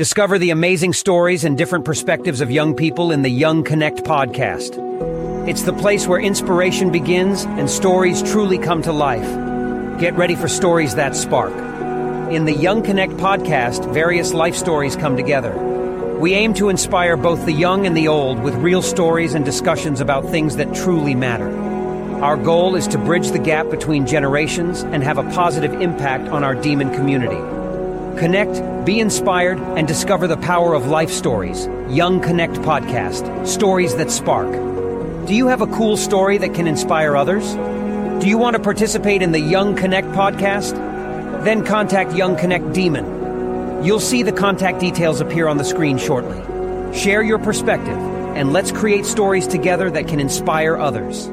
Discover the amazing stories and different perspectives of young people in the Young Connect podcast. It's the place where inspiration begins and stories truly come to life. Get ready for stories that spark. In the Young Connect podcast, various life stories come together. We aim to inspire both the young and the old with real stories and discussions about things that truly matter. Our goal is to bridge the gap between generations and have a positive impact on our Diemen community. Connect, be inspired, and discover the power of life stories. Young Connect Podcast Stories that Spark. Do you have a cool story that can inspire others? Do you want to participate in the Young Connect podcast? Then contact Young Connect Diemen. You'll see the contact details appear on the screen shortly. Share your perspective, and let's create stories together that can inspire others.